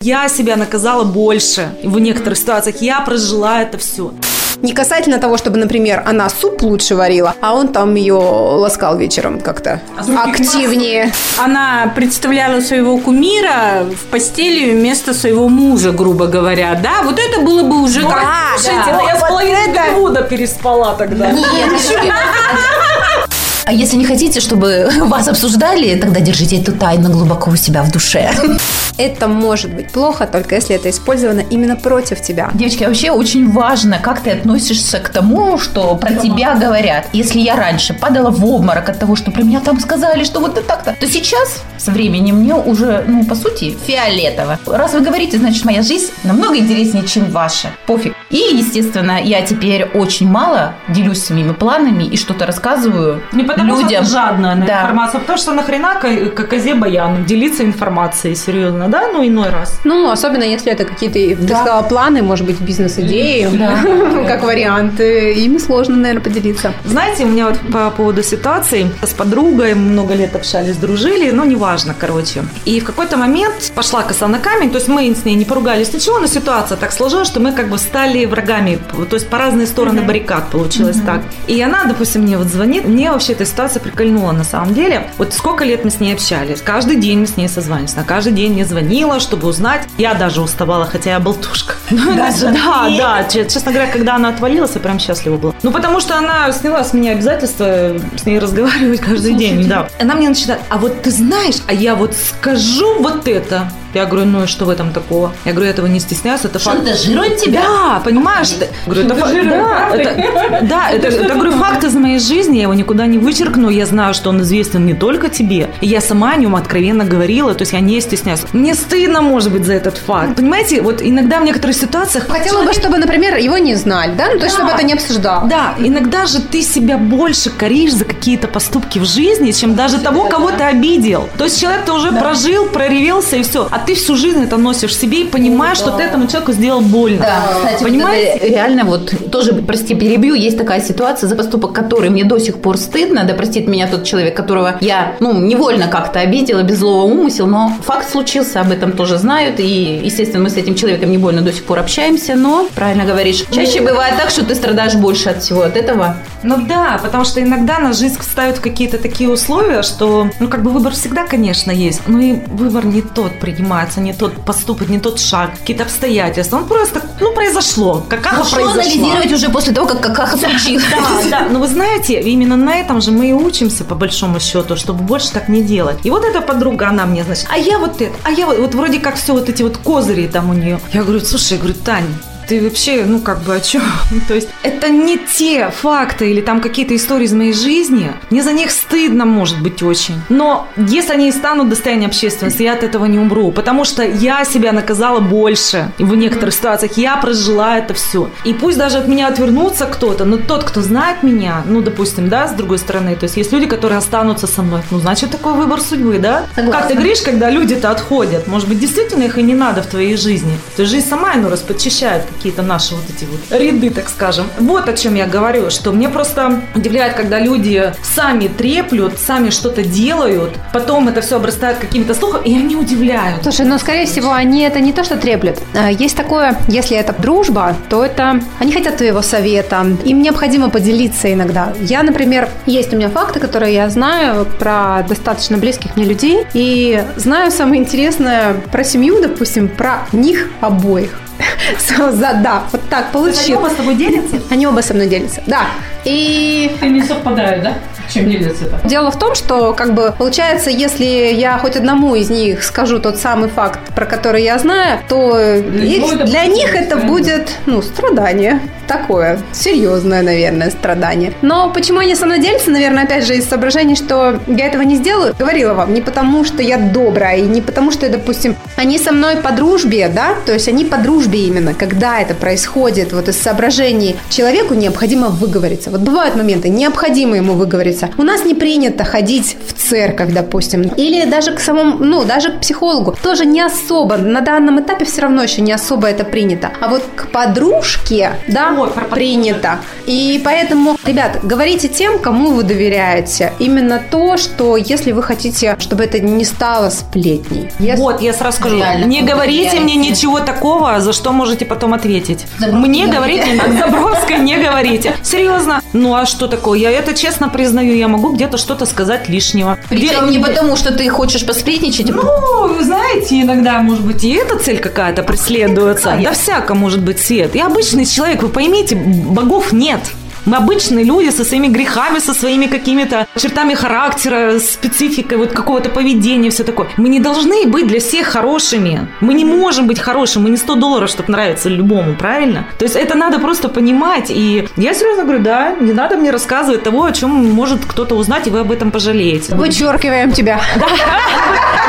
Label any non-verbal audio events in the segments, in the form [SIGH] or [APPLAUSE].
Я себя наказала больше в некоторых ситуациях. Я прожила это все. Не касательно того, чтобы, например, она суп лучше варила, а он там ее ласкал вечером как-то активнее. Она представляла своего кумира в постели вместо своего мужа, грубо говоря. Да, вот это было бы уже как... Слушайте, ну я с половиной Голливуда переспала тогда. [LAUGHS] А если не хотите, чтобы [LAUGHS] вас обсуждали, тогда держите эту тайну глубоко у себя в душе. Это может быть плохо, только если это использовано именно против тебя. Девочки, вообще очень важно, как ты относишься к тому, что про тебя говорят. Если я раньше падала в обморок от того, что про меня там сказали, что вот так-то, то сейчас со временем мне уже, ну, по сути, фиолетово. Раз вы говорите, значит, моя жизнь намного интереснее, чем ваша. Пофиг. И, естественно, я теперь очень мало делюсь своими планами и что-то рассказываю Не потому людям. что ты жадная на Да. информацию, потому что нахрена козе баян делиться информацией, серьезно, да? Ну, иной раз. Ну, особенно если это какие-то, ты сказала, планы, может быть, бизнес-идеи, [LAUGHS] как вариант. э, Ими сложно, наверное, поделиться. Знаете, у меня вот по поводу ситуации с подругой много лет общались, дружили, но неважно, короче. И в какой-то момент пошла коса на камень, то есть мы с ней не поругались ничего, но ситуация так сложилась, что мы как бы стали врагами, то есть по разные стороны баррикад получилось так. И она, допустим, мне вот звонит, мне вообще эта ситуация прикольнула на самом деле. Вот сколько лет мы с ней общались, каждый день мы с ней созванивались, на каждый день мне звонила, чтобы узнать. Я даже уставала, хотя я болтушка. [LAUGHS] Ну, да, да, че- честно говоря, когда она отвалилась, я прям счастлива была. Ну, потому что она сняла с меня обязательство с ней разговаривать каждый день, да. Она мне начинает, а вот ты знаешь, а я вот скажу вот это. Я говорю, ну и что в этом такого? Я говорю, этого не стесняюсь, это факт. Шантажирует тебя? Да, понимаешь? ты- Говорю, это факт. Да, это, да, [LAUGHS] это, это, говорю, факт из моей жизни, я его никуда не вычеркну, я знаю, что он известен не только тебе, и я сама о нем откровенно говорила, то есть я не стесняюсь. Мне стыдно, может быть, за этот факт. Понимаете, вот иногда в некоторых ситуациях... Хотела бы, чтобы, например, его не знали, да? Ну, то есть, чтобы это не обсуждал. Да, иногда же ты себя больше коришь за какие-то поступки в жизни, чем даже того, кого ты обидел. То есть человек ты уже прожил, проревелся и все. А ты всю жизнь это носишь себе и понимаешь, что ты этому человеку сделал больно. Да, кстати, Понимаете? вот реально вот тоже, прости, перебью, есть такая ситуация, за поступок который мне до сих пор стыдно, да простит меня тот человек, которого я, ну, невольно как-то обидела, без злого умысел, но факт случился, об этом тоже знают, и, естественно, мы с этим человеком невольно до сих пор общаемся, но, правильно говоришь, чаще бывает так, что ты страдаешь больше от всего от этого. Ну да, потому что иногда на жизнь ставят в какие-то такие условия, что, ну как бы выбор всегда, конечно, есть, но и выбор не тот принимается, не тот поступок, не тот шаг, какие-то обстоятельства. Он просто, ну, произошло. Какаха Ну, произошла. анализировать уже после того, как какаха случилась? Да, да, но вы знаете, именно на этом же мы и учимся, по большому счету, чтобы больше так не делать. И вот эта подруга, она мне, значит, а я вот это, а я вот, вот вроде как все вот эти вот козыри там у нее. Я говорю, слушай, я говорю, Тань, ты вообще, ну, как бы о чем? [LAUGHS] То есть это не те факты или там какие-то истории из моей жизни. Мне за них стыдно, может быть, очень. Но если они станут достоянием общественности, я от этого не умру. Потому что я себя наказала больше. В некоторых ситуациях я прожила это все. И пусть даже от меня отвернутся кто-то, но тот, кто знает меня, ну, допустим, да, с другой стороны, то есть есть люди, которые останутся со мной. Ну, значит, такой выбор судьбы, да? Как ты говоришь, когда люди-то отходят? Может быть, действительно их и не надо в твоей жизни. То есть жизнь сама, ну, расподчищает какие-то наши вот эти вот ряды, так скажем. Вот о чем я говорю, что мне просто удивляет, когда люди сами треплют, сами что-то делают, потом это все обрастает какими-то слухами, и они удивляют. Слушай, ну, скорее всего, они это не то, что треплют. А, Есть такое, если это дружба, то это... Они хотят твоего совета. Им необходимо поделиться иногда. Я, например, есть у меня факты, которые я знаю про достаточно близких мне людей. И знаю самое интересное про семью, допустим, про них обоих. [LAUGHS] Да, вот так Они получилось. оба с тобой делятся? Они оба со мной делятся. Да. И Не совпадают, да? Чем делятся-то? Дело в том, что, как бы, получается, если я хоть одному из них скажу тот самый факт, про который я знаю, то их- это для них это будет, ну, страдание. Такое, серьезное, наверное, страдание. Но почему со мной делятся, наверное, опять же, из соображений, что я этого не сделаю, говорила вам, не потому, что я добрая, и не потому, что, допустим, они со мной по дружбе, да, то есть они по дружбе именно, когда это происходит, вот из соображений, человеку необходимо выговориться. Вот бывают моменты, необходимо ему выговориться. У нас не принято ходить в церковь, допустим, или даже к самому, ну, даже к психологу. Тоже не особо, на данном этапе все равно еще не особо это принято. А вот к подружке, да, Ой, принято. И поэтому, ребят, говорите тем, кому вы доверяете. Именно то, что если вы хотите, чтобы это не стало сплетней. Если- Вот, я сразу скажу, Реально, не говорите мне ничего такого, за что можете потом ответить. Забровской мне не говорить не надо, [LAUGHS] Забровской не говорите. Серьезно. Ну а что такое? Я это честно признаю, я могу где-то что-то сказать лишнего. Причем Где- не потому, что ты хочешь посплетничать. Ну, вы знаете, иногда, может быть, и эта цель какая-то преследуется. Да всяко может быть свет. Я обычный человек, вы поймите, богов нет. Мы обычные люди со своими грехами, со своими какими-то чертами характера, спецификой вот какого-то поведения, все такое. Мы не должны быть для всех хорошими. Мы не можем быть хорошими. Мы не 100 долларов, чтобы нравиться любому, правильно? То есть это надо просто понимать. И я серьезно говорю, да, не надо мне рассказывать того, о чем может кто-то узнать, и вы об этом пожалеете. Вычеркиваем тебя.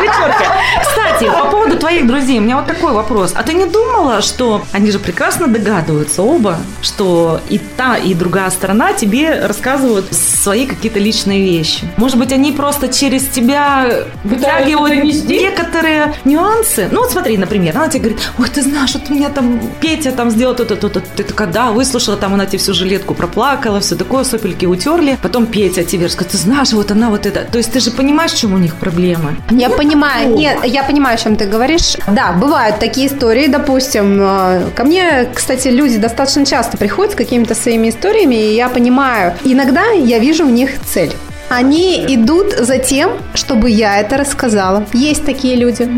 Вечерка. Кстати, по поводу твоих друзей, у меня вот такой вопрос. А ты не думала, что они же прекрасно догадываются оба, что и та, и другая сторона тебе рассказывают свои какие-то личные вещи? Может быть, они просто через тебя вытягивают некоторые нюансы? Ну, вот смотри, например, она тебе говорит, ой, ты знаешь, вот у меня там Петя там сделал то-то, то-то. Ты такая, да, выслушала, там она тебе всю жилетку проплакала, все такое, сопельки утерли. Потом Петя тебе скажет, ты знаешь, вот она вот это. То есть ты же понимаешь, в чем у них проблемы? Я понимаю, нет, я понимаю, о чем ты говоришь. Да, бывают такие истории, допустим. э, Ко мне, кстати, люди достаточно часто приходят с какими-то своими историями, и я понимаю, иногда я вижу в них цель. Они идут за тем, чтобы я это рассказала. Есть такие люди.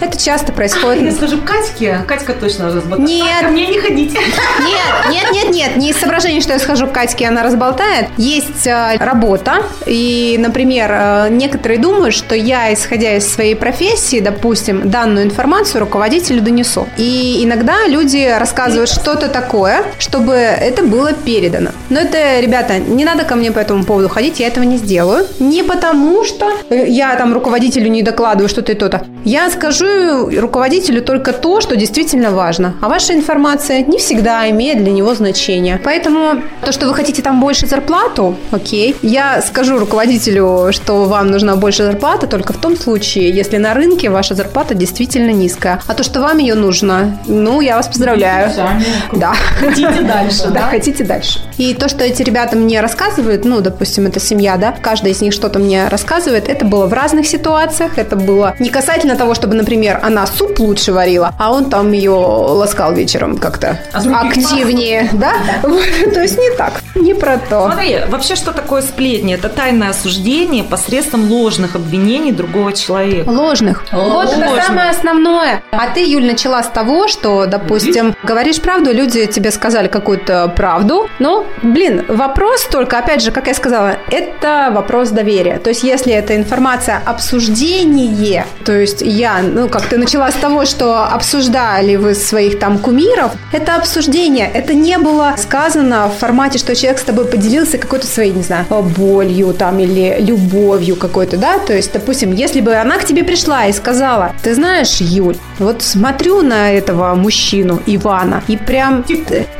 Это часто происходит. скажу Катьке, Катька точно разболтает. Нет. мне не ходите. Нет, нет, нет, нет, не из соображений, что я схожу к Катьке, она разболтает. Есть э, работа, и, например, э, некоторые думают, что я, исходя из своей профессии, допустим, данную информацию руководителю донесу. И иногда люди рассказывают что-то такое, чтобы это было передано. Но это, ребята, не надо ко мне по этому поводу ходить, я этого не сделаю. Не потому, что э, я там руководителю не докладываю что-то и то-то. Я скажу руководителю только то, что действительно важно. А ваша информация не всегда имеет для него значение. Поэтому то, что вы хотите там больше зарплату, окей. Я скажу руководителю, что вам нужна больше зарплата только в том случае, если на рынке ваша зарплата действительно низкая. А то, что вам ее нужно, ну, я вас поздравляю. [LAUGHS] Да. Хотите дальше, [LAUGHS] Да, хотите дальше. И то, что эти ребята мне рассказывают, ну, допустим, это семья, да, каждая из них что-то мне рассказывает, это было в разных ситуациях, это было не касательно того, чтобы, например, она суп лучше варила, а он там ее ласкал вечером как-то активнее, да? Вот, То есть не так, не про то. Смотри, вообще что такое сплетни? Это тайное осуждение посредством ложных обвинений другого человека. Ложных. Вот это самое основное. А ты, Юль, начала с того, что, допустим, говоришь правду, люди тебе сказали какую-то правду. Но, блин, вопрос только, опять же, как я сказала, это вопрос доверия. То есть, если это информация обсуждение, то есть я, ну, как ты начала с того, что обсуждали вы своих там кумиров, это обсуждение. Это не было сказано в формате, что человек с тобой поделился какой-то своей, не знаю, болью там или любовью какой-то, да? То есть, допустим, если бы она к тебе пришла и сказала, ты знаешь, Юль, вот смотрю на этого мужчину, Ивана, и прям...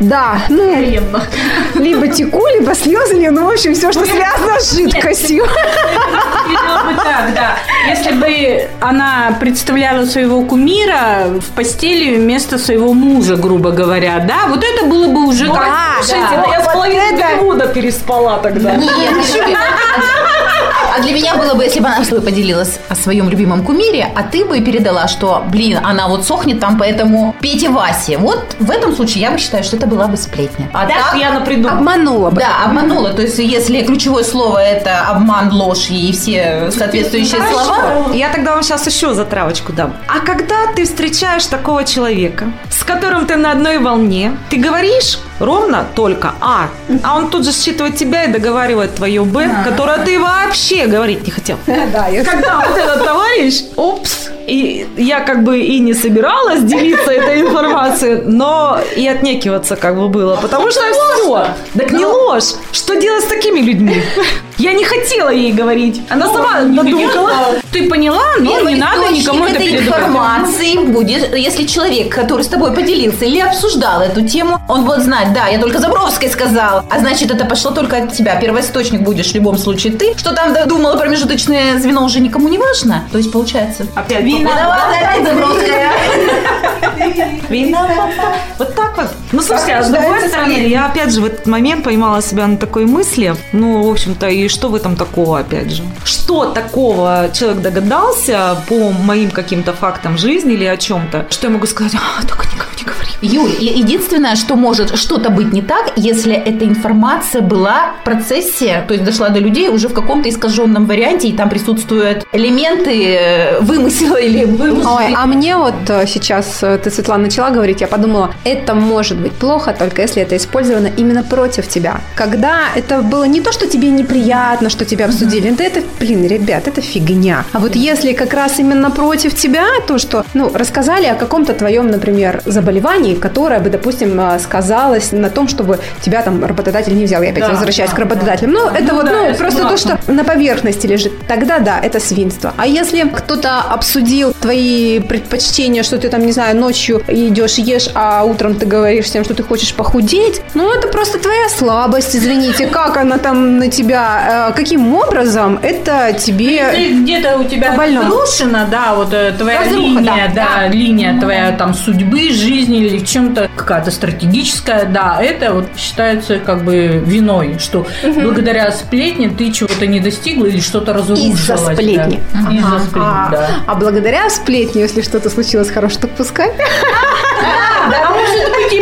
Да, ну, либо теку, либо слезы, либо, ну, в общем, все, что [LAUGHS] связано с жидкостью. Так, да. Если бы она представляла своего кумира в постели вместо своего мужа, грубо говоря, да, вот это было бы уже как... Слушайте, я с половиной переспала тогда. Нет, [LAUGHS] А для меня было бы, если бы она с тобой поделилась о своем любимом кумире, а ты бы передала, что, блин, она вот сохнет там, поэтому Пете Васе. Вот в этом случае я бы считаю, что это была бы сплетня. А Так так, я напридумала. Обманула бы. да, обманула. То есть, если ключевое слово это обман, ложь и все соответствующие слова, Я тогда вам сейчас еще затравочку дам. А когда ты встречаешь такого человека, с которым ты на одной волне, ты говоришь ровно только А, а он тут же считывает тебя и договаривает твое Б, которое ты вообще говорить не хотел. [LAUGHS] Да, я Когда вот этот товарищ, опс, и я как бы и не собиралась делиться этой информацией, но и отнекиваться как бы было, потому что все, так не ложь. Что делать с такими людьми? Я не хотела ей говорить. Она сама надумкала. Ты поняла? Ну, не надо никому это этой информации ты будешь, если человек, который с тобой поделился или обсуждал эту тему, он будет знать, да, я только Забровской сказал, а значит, это пошло только от тебя. Первоисточник будешь в любом случае ты. Что там думала промежуточное звено уже никому не важно. То есть, получается, Опять виновата опять Забровская. Виновата. Вот так вот. Ну, слушайте, а с другой стороны, я опять же в этот момент поймала себя на такой мысли. Ну, в общем-то, и что в этом такого, опять же? Что такого человек догадался по моим каким-то фактам жизни или о чем-то, что я могу сказать, а, только говори. Юль, единственное, что может что-то быть не так, если эта информация была в процессе, то есть дошла до людей уже в каком-то искаженном варианте, и там присутствуют элементы э, вымысела или вымысла. Ой, а мне вот э, сейчас э, ты, Светлана, начала говорить, я подумала, это может быть плохо, только если это использовано именно против тебя. Когда это было не то, что тебе неприятно, что тебя обсудили, да это, блин, ребят, это фигня. А вот если как раз именно против тебя, то, что, ну, рассказали о каком-то твоем, например, заболевании, которое бы, допустим, э, сказалось на том, чтобы тебя там работодатель не взял. Я опять Да, возвращаюсь да, к работодателям. Ну, это вот, да, ну, просто то, согласна. что на поверхности лежит, тогда да, это свинство. А если кто-то обсудил твои предпочтения, что ты там, не знаю, ночью идешь ешь, а утром ты говоришь всем, что ты хочешь похудеть, ну это просто твоя слабость, извините, [LAUGHS] как она там на тебя, э, каким образом это тебе... Где-то у тебя разрушена, да, вот э, твоя Разруха, линия, да, да, линия твоя там судьбы, жизни или в чем-то какая-то стратегическая, да, это вот считается как бы виной, что благодаря сплетне ты чего-то не достигла или что-то разрушилось. Из-за да. сплетни. Из-за сплетни, А, да. а благодаря сплетне, если что-то случилось хорошее, так пускай. [LAUGHS] А может быть и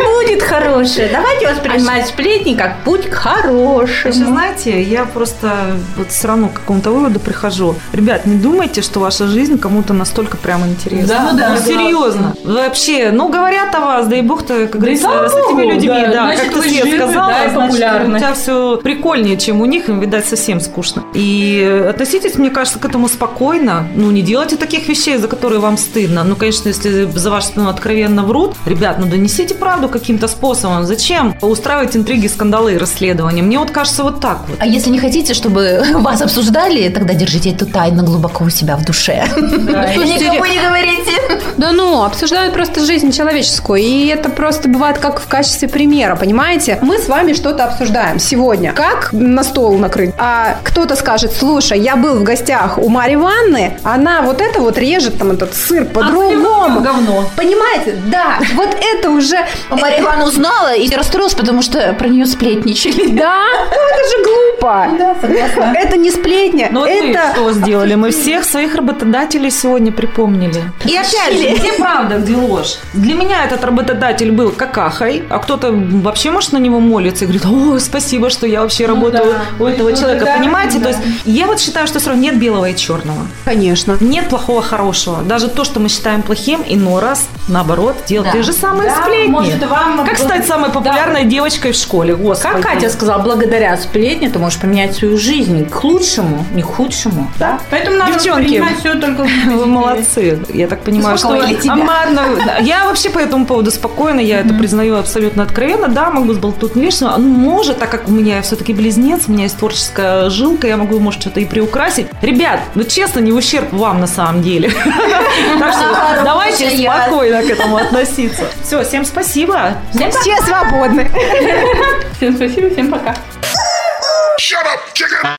будет хорошее. Давайте воспринимать сплетни как путь к хорошему. Вообще, знаете, я просто вот все равно к какому-то выводу прихожу. Ребят, не думайте, что ваша жизнь кому-то настолько прямо интересна. Да, ну, да, да. серьезно. Вообще, ну, говорят о вас, да и бог-то, как говорится, слава с этими богу, людьми, да. да, Значит, как ты вы Свет сказала, да, значит, у тебя все прикольнее, чем у них, им, видать, совсем скучно. И относитесь, мне кажется, к этому спокойно. Ну, не делайте таких вещей, за которые вам стыдно. Ну, конечно, если за вашу спину откровенно врут, ребят, ну, донесите правду каким-то способом. Зачем устраивать интриги, скандалы и расследования? Мне вот кажется вот так вот. А если не хотите, чтобы [LAUGHS] вас обсуждали, тогда держите эту тайну глубоко у себя в душе. [LAUGHS] Никому не говорите. Да ну, обсуждают просто жизнь человеческую. И это просто бывает как в качестве примера, понимаете? Мы с вами что-то обсуждаем сегодня. Как на стол накрыть? А кто-то скажет, слушай, я был в гостях у Марьи Ивановны, она вот это вот режет там этот сыр по-другому. говно. Понимаете? Да, вот это уже... Мария Ивановна узнала и расстроилась, потому что про нее сплетничали. [LAUGHS] Да, ну это же глупо. Да, согласна. Это не сплетня, Ну, вот мы это... что сделали? Мы всех своих работодателей сегодня припомнили. И опять же, где правда, где ложь? Для меня этот работодатель был какахой, а кто-то вообще, может, на него молится и говорит, ой, спасибо, что я вообще работаю да. у этого Ну, человека. да, Понимаете? да. То есть я вот считаю, что все равно нет белого и черного. Конечно. Нет плохого, хорошего. Даже то, что мы считаем плохим, иной раз, наоборот, делать Да. те же самые Да, сплетни. может, вам- Как стать самой популярной девочкой в школе? Господи. Как Катя сказала, благодаря сплетне ты можешь поменять свою жизнь к лучшему, не к худшему. Да? Поэтому надо Девчонки, все только [LAUGHS] Вы молодцы. Я так понимаю, что Успокоили. Амарна- да. Я вообще по этому поводу спокойна, я это признаю абсолютно откровенно. Да, могу сболтнуть лишнего. Ну, может, так как у меня все-таки близнец, у меня есть творческая жилка, я могу, может, что-то и приукрасить. Ребят, ну честно, не ущерб вам на самом деле. [LAUGHS] Так что давайте спокойно к этому относиться. Все, всем спасибо. Все свободны. Всем спасибо, всем пока. Shut up, chicken!